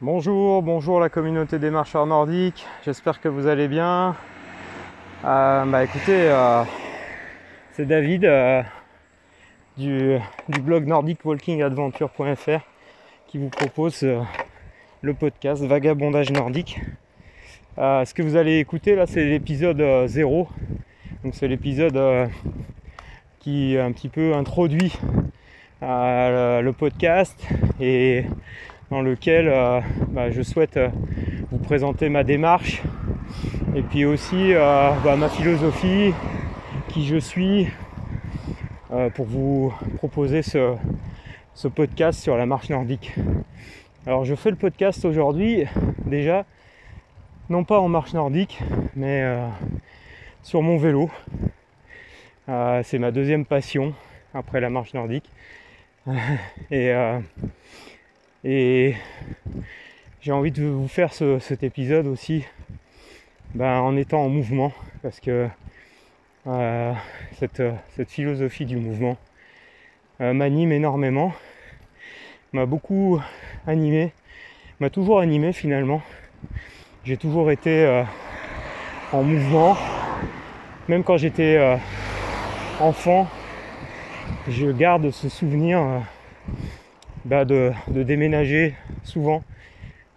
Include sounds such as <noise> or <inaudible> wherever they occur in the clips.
Bonjour, bonjour la communauté des marcheurs nordiques, j'espère que vous allez bien. Euh, bah écoutez, euh, c'est David euh, du, du, blog nordicwalkingadventure.fr qui vous propose le podcast Vagabondage nordique. ce que vous allez écouter? Là, c'est l'épisode 0. Donc c'est l'épisode qui un petit peu introduit le podcast et dans lequel euh, bah, je souhaite euh, vous présenter ma démarche et puis aussi euh, bah, ma philosophie, qui je suis, pour vous proposer ce, ce, podcast sur la marche nordique. Alors je fais le podcast aujourd'hui déjà, non pas en marche nordique, mais sur mon vélo. C'est ma deuxième passion après la marche nordique. <laughs> et et j'ai envie de vous faire cet épisode aussi ben, en étant en mouvement parce que euh, cette, philosophie du mouvement euh, m'anime énormément, m'a beaucoup animé, m'a toujours animé finalement. J'ai toujours été euh, en mouvement, même quand j'étais enfant, je garde ce souvenir bah, de, déménager souvent,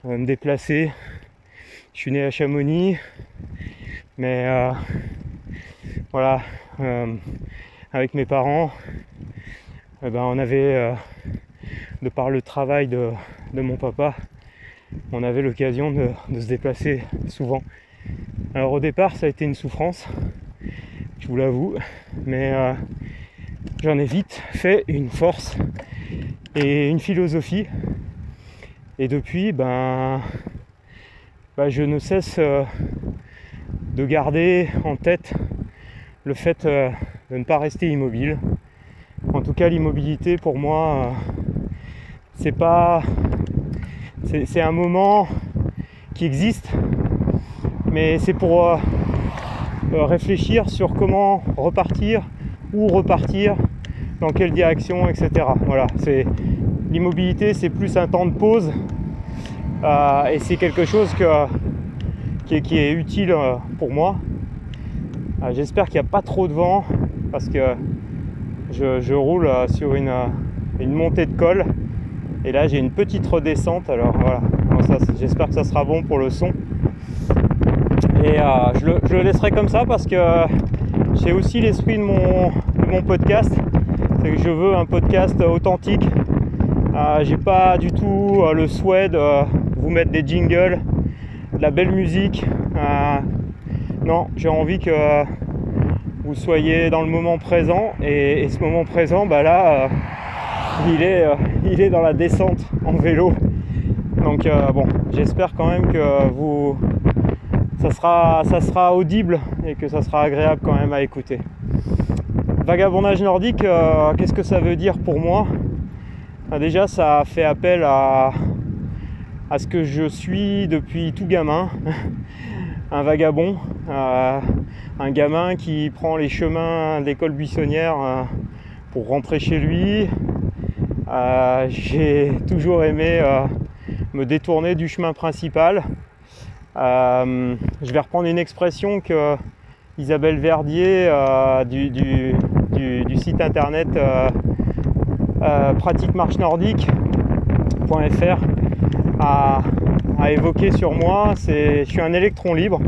euh, me déplacer. Je suis né à Chamonix, mais euh, voilà, euh, avec mes parents, eh ben, on avait, de par le travail de, mon papa, on avait l'occasion de, se déplacer souvent. Alors au départ, ça a été une souffrance, je vous l'avoue, mais j'en ai vite fait une force et une philosophie. Et depuis, ben, ben je ne cesse euh, de garder en tête le fait euh, de ne pas rester immobile. En tout cas, l'immobilité pour moi, euh, c'est pas. C'est un moment qui existe, mais c'est pour réfléchir sur comment repartir, ou repartir dans quelle direction, etc. Voilà, c'est l'immobilité, c'est plus un temps de pause euh, et c'est quelque chose que, qui, est, utile euh, pour moi. Euh, j'espère qu'il n'y a pas trop de vent parce que je, roule sur une, montée de col et là j'ai une petite redescente. Alors voilà, j'espère que ça sera bon pour le son. Et je le, je, le, laisserai comme ça parce que c'est aussi l'esprit de mon, de mon podcast c'est que je veux un podcast authentique. Euh, j'ai pas du tout euh, le souhait de vous mettre des jingles, de la belle musique. Euh, non, j'ai envie que vous soyez dans le moment présent et, ce moment présent, bah là, il, est, il est dans la descente en vélo. Donc bon, j'espère quand même que vous, ça sera, ça sera audible et que ça sera agréable quand même à écouter. Vagabondage nordique, euh, qu'est-ce que ça veut dire pour moi ah, Déjà, ça fait appel à, ce que je suis depuis tout gamin, <laughs> un vagabond, euh, un gamin qui prend les chemins d'école buissonnière euh, pour rentrer chez lui. J'ai toujours aimé me détourner du chemin principal. je vais reprendre une expression que Isabelle Verdier du, site internet euh, euh, pratiquemarchenordique.fr a, a, évoqué sur moi. C'est, je suis un électron libre.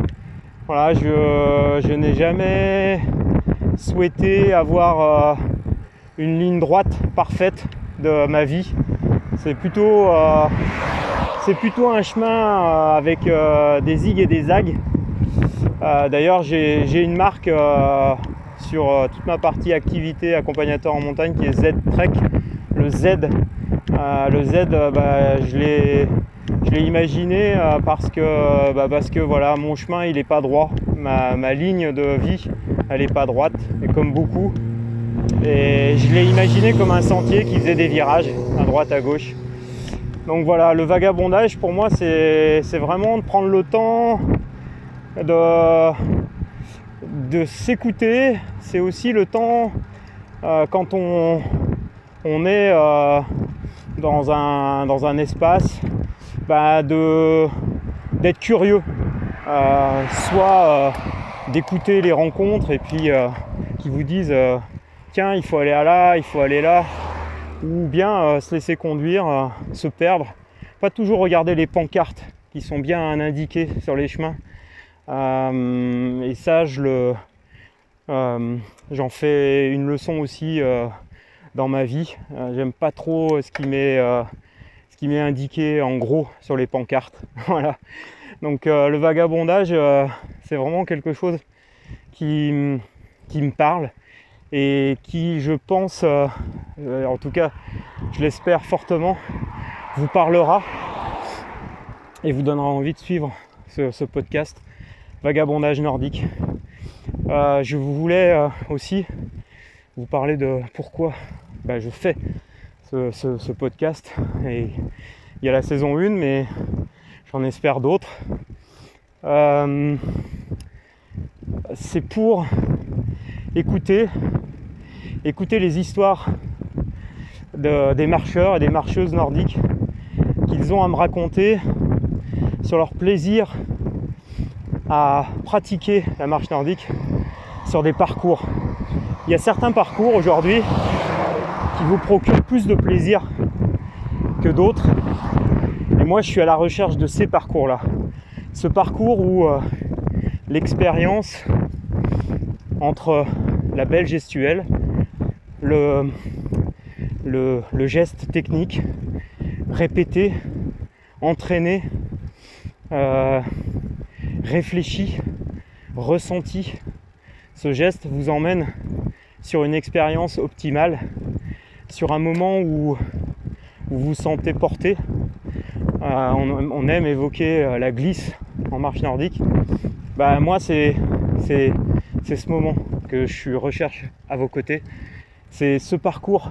Voilà, je, n'ai jamais souhaité avoir une ligne droite parfaite de ma vie. C'est plutôt, c'est plutôt un chemin avec des zigs et des zags. Euh, d'ailleurs, j'ai une marque euh, sur euh, toute ma partie activité accompagnateur en montagne qui est Z-Trek. Le Z, le Z, bah, je l'ai imaginé parce que, bah, parce que voilà, mon chemin il n'est pas droit, ma, ligne de vie elle n'est pas droite, et comme beaucoup. Et je l'ai imaginé comme un sentier qui faisait des virages à droite à gauche. Donc voilà, le vagabondage pour moi c'est vraiment de prendre le temps de, de s'écouter. C'est aussi le temps euh, quand on, on est euh, dans, un, dans un espace bah, de d'être curieux, euh, soit d'écouter les rencontres et puis qui vous disent tiens il faut aller à là, il faut aller là, ou bien se laisser conduire, se perdre, pas toujours regarder les pancartes qui sont bien indiquées sur les chemins. Et ça je le j'en fais une leçon aussi dans ma vie. J'aime pas trop ce qui m'est indiqué en gros sur les pancartes. <laughs> voilà. Donc euh, le vagabondage, euh, c'est vraiment quelque chose qui, me parle et qui, je pense, euh, en tout cas, je l'espère fortement, vous parlera et vous donnera envie de suivre ce, podcast Vagabondage nordique. je voulais aussi vous parler de pourquoi bah, je fais ce, podcast. Et il y a la saison 1, mais j'en espère d'autres. Euh, c'est pour écouter, écouter les histoires des marcheurs et des marcheuses nordiques qu'ils ont à me raconter sur leur plaisir à pratiquer la marche nordique sur des parcours. Il y a certains parcours aujourd'hui qui vous procure plus de plaisir que d'autres. Et moi, je suis à la recherche de ces parcours-là. Ce parcours où euh, l'expérience entre la belle gestuelle, le, le, geste technique, répété, entraîné, euh, réfléchi, ressenti, ce geste vous emmène sur une expérience optimale sur un moment où, vous vous sentez porté. Euh, on, aime évoquer euh, la glisse en marche nordique. Bah, moi, c'est, ce moment que je recherche à vos côtés. C'est ce parcours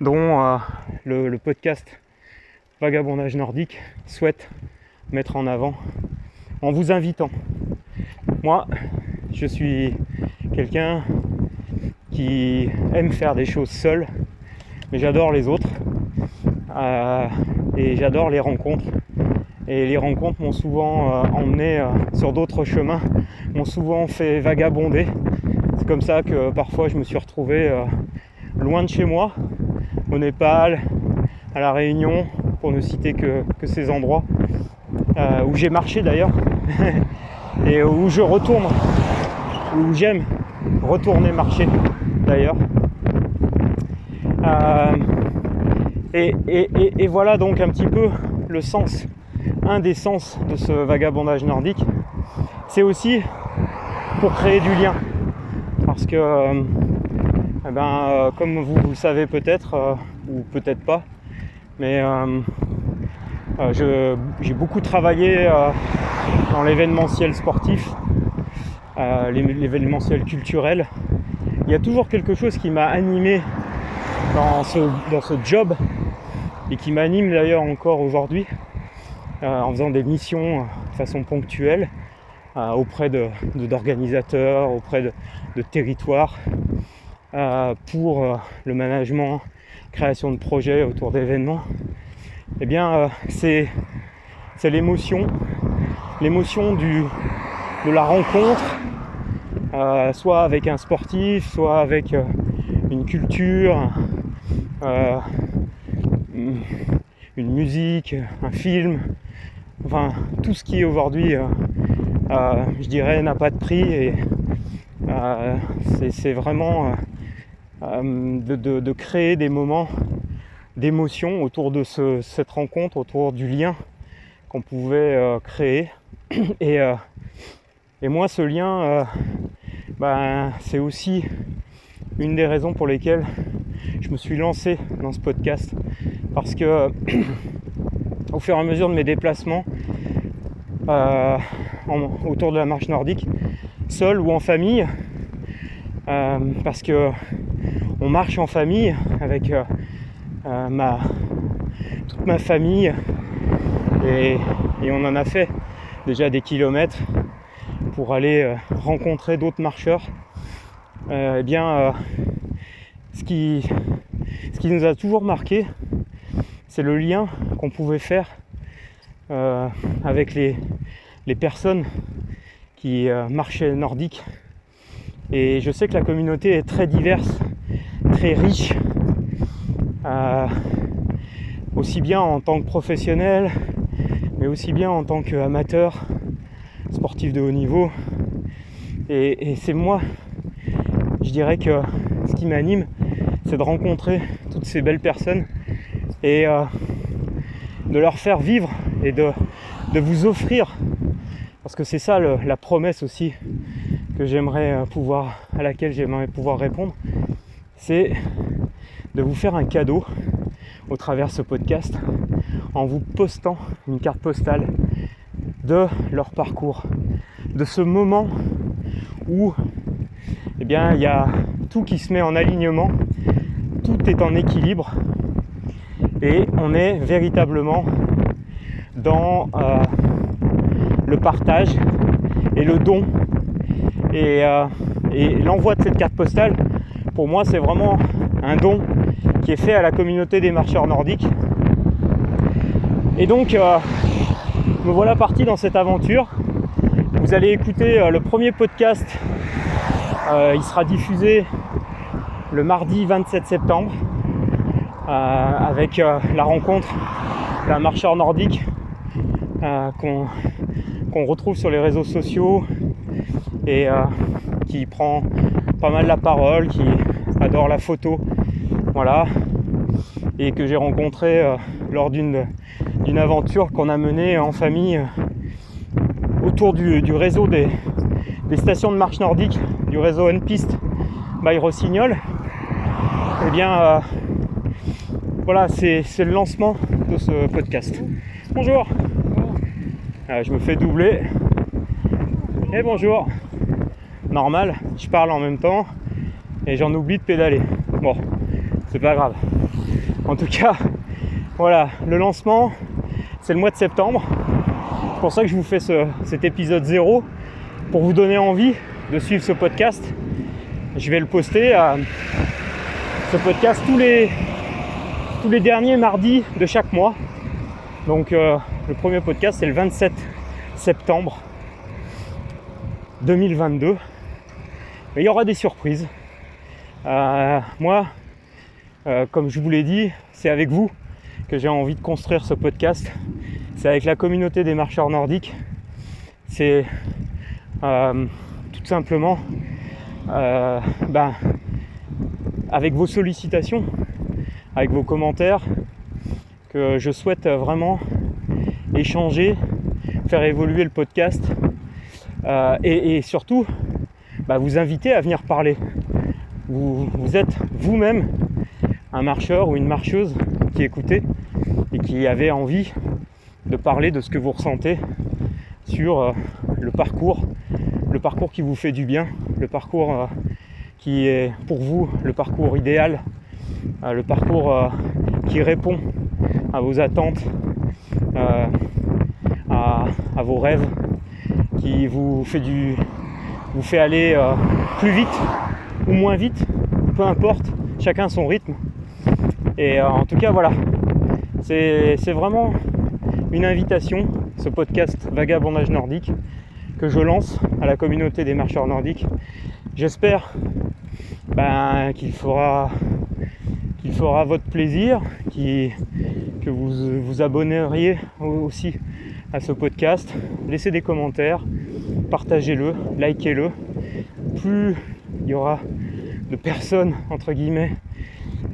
dont euh, le, podcast Vagabondage nordique souhaite mettre en avant en vous invitant. Moi, je suis quelqu'un qui aime faire des choses seul, mais j'adore les autres euh, et j'adore les rencontres. Et les rencontres m'ont souvent euh, emmené euh, sur d'autres chemins, m'ont souvent fait vagabonder. C'est comme ça que parfois je me suis retrouvé loin de chez moi, au Népal, à La Réunion, pour ne citer que, que ces endroits, où j'ai marché d'ailleurs, <laughs> et où je retourne, où j'aime retourner marcher d'ailleurs. Euh, et, voilà donc un petit peu le sens, un des sens de ce vagabondage nordique. C'est aussi pour créer du lien. Parce que, euh, eh ben, euh, comme vous, le savez peut-être, ou peut-être pas, mais j'ai beaucoup travaillé dans l'événementiel sportif, l'événementiel culturel. Il y a toujours quelque chose qui m'a animé dans ce, job et qui m'anime d'ailleurs encore aujourd'hui euh, en faisant des missions de façon ponctuelle euh, auprès d'organisateurs, auprès de, territoires euh, pour le management, création de projets autour d'événements. Eh bien, c'est l'émotion, l'émotion de la rencontre, soit avec un sportif, soit avec une culture, euh, une musique, un film, enfin tout ce qui aujourd'hui, euh, euh, je dirais, n'a pas de prix et c'est vraiment de, créer des moments d'émotion autour de cette rencontre, autour du lien qu'on pouvait créer. <clears throat> Et, et, moi, ce lien, ben, c'est aussi une des raisons pour lesquelles je me suis lancé dans ce podcast. Parce que <clears throat> au fur et à mesure de mes déplacements euh, autour de la marche nordique, seul ou en famille, euh, parce que on marche en famille avec euh, ma, toute ma famille et, on en a fait déjà des kilomètres pour aller rencontrer d'autres marcheurs. eh bien, ce qui, ce qui nous a toujours marqué, c'est le lien qu'on pouvait faire euh, avec les, les, personnes qui euh, marchaient nordiques. Et je sais que la communauté est très diverse, très riche, aussi bien en tant que professionnel, mais aussi bien en tant qu'amateur, sportif de haut niveau. Et, c'est moi, je dirais que ce qui m'anime, c'est de rencontrer toutes ces belles personnes et euh, de leur faire vivre et de, vous offrir, parce que c'est ça la promesse aussi que j'aimerais euh, pouvoir, à laquelle j'aimerais pouvoir répondre, c'est de vous faire un cadeau au travers ce podcast en vous postant une carte postale de leur parcours, de ce moment où eh bien, il y a tout qui se met en alignement, tout est en équilibre et on est véritablement dans euh, le partage et le don. Euh, et l'envoi de cette carte postale, pour moi, c'est vraiment don qui est fait à la communauté des marcheurs nordiques. Et donc, euh, me voilà parti dans cette aventure. Vous allez écouter le premier podcast. il sera diffusé le mardi 27 septembre. Euh, avec euh, la rencontre d'un marcheur nordique euh, qu'on retrouve sur les réseaux sociaux et qui prend pas mal la parole, qui adore la photo, et que j'ai rencontré lors d'une aventure qu'on a menée en famille autour du, réseau des, stations de marche nordique, du réseau N-Piste by Rossignol. Eh bien, voilà, c'est le lancement de ce podcast. Bonjour. Ah, je me fais doubler. Et bonjour. Normal, je parle en même temps et j'en oublie de pédaler. Bon, c'est pas grave. En tout cas, voilà, le lancement, c'est le mois de septembre. C'est pour ça que je vous fais cet épisode 0 pour vous donner envie de suivre ce podcast. Je vais le poster ce podcast tous les tous les derniers mardis de chaque mois. Donc euh, le premier podcast c'est le 27 septembre 2022. Mais il y aura des surprises. Euh, moi, euh, comme je vous l'ai dit, c'est avec vous que j'ai envie de construire ce podcast. C'est avec la communauté des marcheurs nordiques. C'est tout simplement ben, avec vos sollicitations avec vos commentaires que je souhaite vraiment échanger, faire évoluer le podcast euh, et, surtout bah, vous inviter à venir parler. Vous êtes vous-même un marcheur ou une marcheuse qui écoutait et qui avait envie de parler de ce que vous ressentez sur euh, le parcours, le parcours qui vous fait du bien, le parcours euh, qui est pour vous le parcours idéal euh, le parcours qui répond à vos attentes, à, vos rêves, qui vous fait du vous fait aller plus vite ou moins vite, peu importe, chacun son rythme. Et en tout cas voilà, c'est vraiment une invitation, ce podcast Vagabondage nordique que je lance à la communauté des marcheurs nordiques. J'espère ben, qu'il fera fera votre plaisir, que vous vous abonneriez aussi à ce podcast. Laissez des commentaires, partagez-le, likez-le. Plus il y aura de personnes, entre guillemets,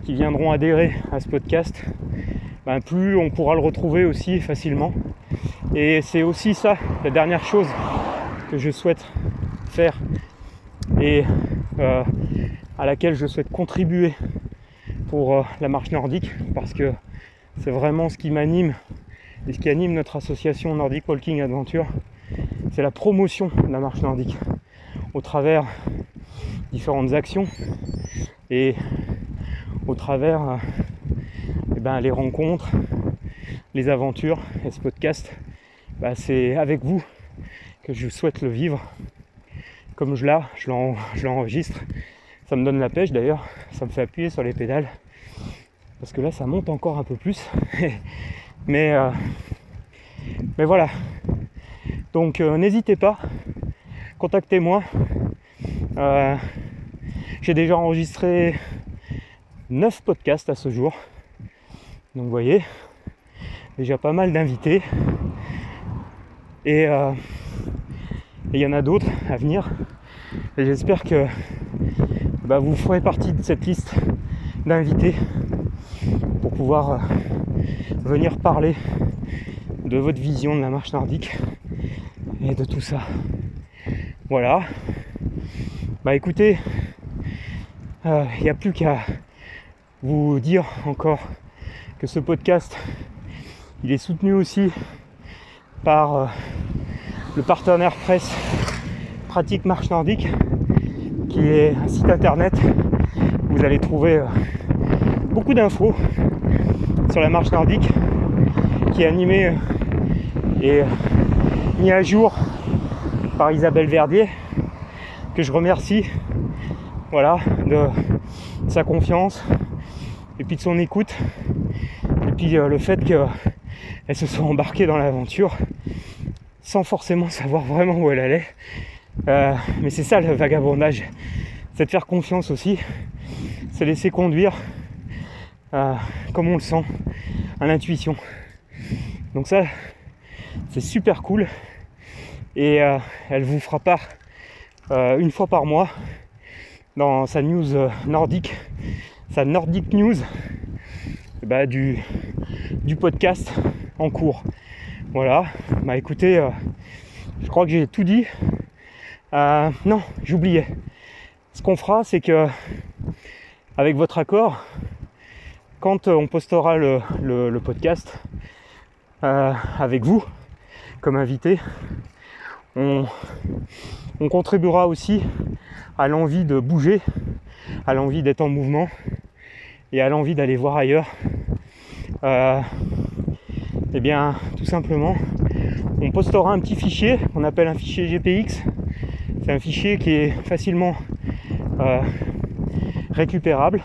qui viendront adhérer à ce podcast, ben plus on pourra le retrouver aussi facilement. Et c'est aussi ça, la dernière chose que je souhaite faire et euh, à laquelle je souhaite contribuer pour euh, la marche nordique parce que c'est vraiment ce qui m'anime et ce qui anime notre association Nordic Walking Adventure. C'est la promotion de la marche nordique au travers différentes actions et au travers euh, eh ben, les rencontres, les aventures et ce podcast. Bah, c'est avec vous que je souhaite le vivre comme je l'ai, je l'enregistre ça me donne la pêche d'ailleurs, ça me fait appuyer sur les pédales. Parce que là ça monte encore un peu plus. <laughs> Mais euh, Mais voilà. Donc n'hésitez pas, contactez-moi. J'ai déjà enregistré 9 podcasts à ce jour. Donc vous voyez, déjà pas mal d'invités. Et il y en a d'autres à venir. Et j'espère que bah, vous ferez partie de cette liste d'invités pour pouvoir euh, venir parler de votre vision de la marche nordique et de tout ça. Voilà. Bah écoutez, il euh, n'y a plus qu'à vous dire encore que ce podcast, il est soutenu aussi par euh, le partenaire presse Pratique Marche Nordique, qui est un site internet. Vous allez trouver beaucoup d'infos sur la marche nordique qui est animée et mis à jour par Isabelle Verdier que je remercie voilà de sa confiance et puis de son écoute. Et puis euh, le fait qu'elle se soit embarquée dans l'aventure sans forcément savoir vraiment où elle allait. Euh, mais c'est ça le vagabondage. C'est de faire confiance aussi. C'est laisser conduire comme on le sent, à l'intuition. Donc ça, c'est super cool. Et euh, elle vous fera part euh, une fois par mois dans sa news euh, nordique, sa Nordic News, bah, du, du podcast en cours. Voilà, bah écoutez, je crois que j'ai tout dit. non, j'oubliais. Ce qu'on fera, c'est que avec votre accord, quand euh, on postera le, podcast euh, avec vous comme invité, on, contribuera aussi à l'envie de bouger, à l'envie d'être en mouvement et à l'envie d'aller voir ailleurs. euh, eh bien, tout simplement, on postera un petit fichier qu'on appelle un fichier GPX. C'est un fichier qui est facilement récupérable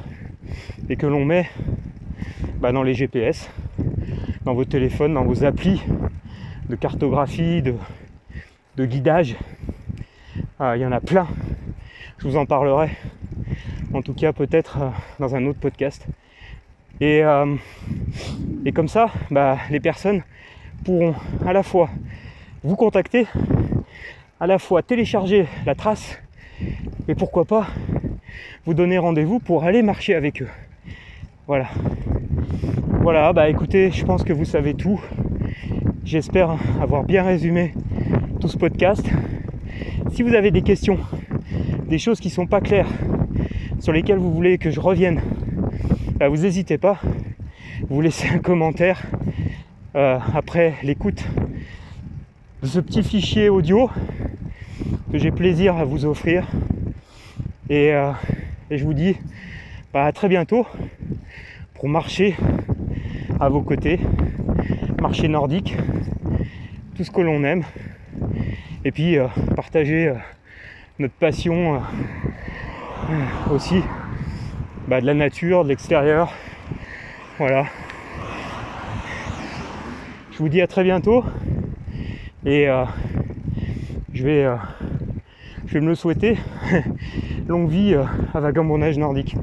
et que l'on met bah, dans les GPS, dans vos téléphones, dans vos applis de cartographie, de, guidage. Ah, il y en a plein. Je vous en parlerai. En tout cas, peut-être euh, dans un autre podcast. Et, euh, et comme ça, bah, les personnes pourront à la fois vous contacter, à la fois télécharger la trace, et pourquoi pas vous donner rendez-vous pour aller marcher avec eux. Voilà. Voilà, bah écoutez, je pense que vous savez tout. J'espère avoir bien résumé tout ce podcast. Si vous avez des questions, des choses qui ne sont pas claires, sur lesquelles vous voulez que je revienne, bah, vous n'hésitez pas. Vous laissez un commentaire euh, après l'écoute de ce petit fichier audio que j'ai plaisir à vous offrir. Et, euh, je vous dis bah, à très bientôt pour marcher à vos côtés, marché nordique, tout ce que l'on aime, et puis euh, partager euh, notre passion euh, aussi bah, de la nature, de l'extérieur. Voilà. Je vous dis à très bientôt et je vais je vais me le souhaiter. <laughs> Longue vie à vagabondage nordique.